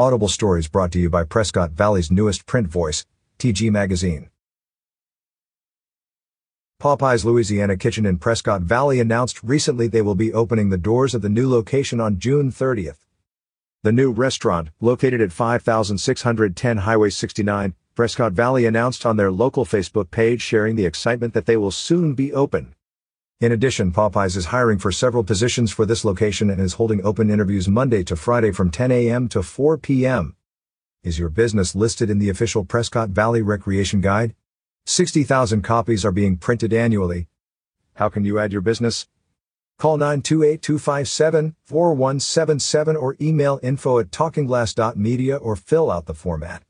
Audible Stories brought to you by Prescott Valley's newest print voice, TG Magazine. Popeyes Louisiana Kitchen in Prescott Valley announced recently they will be opening the doors of the new location on June 30th. The new restaurant, located at 5610 Highway 69, Prescott Valley announced on their local Facebook page sharing the excitement that they will soon be open. In addition, Popeyes is hiring for several positions for this location and is holding open interviews Monday to Friday from 10 a.m. to 4 p.m. Is your business listed in the official Prescott Valley Recreation Guide? 60,000 copies are being printed annually. How can you add your business? Call 928-257-4177 or email info at talkingglass.media or fill out the format.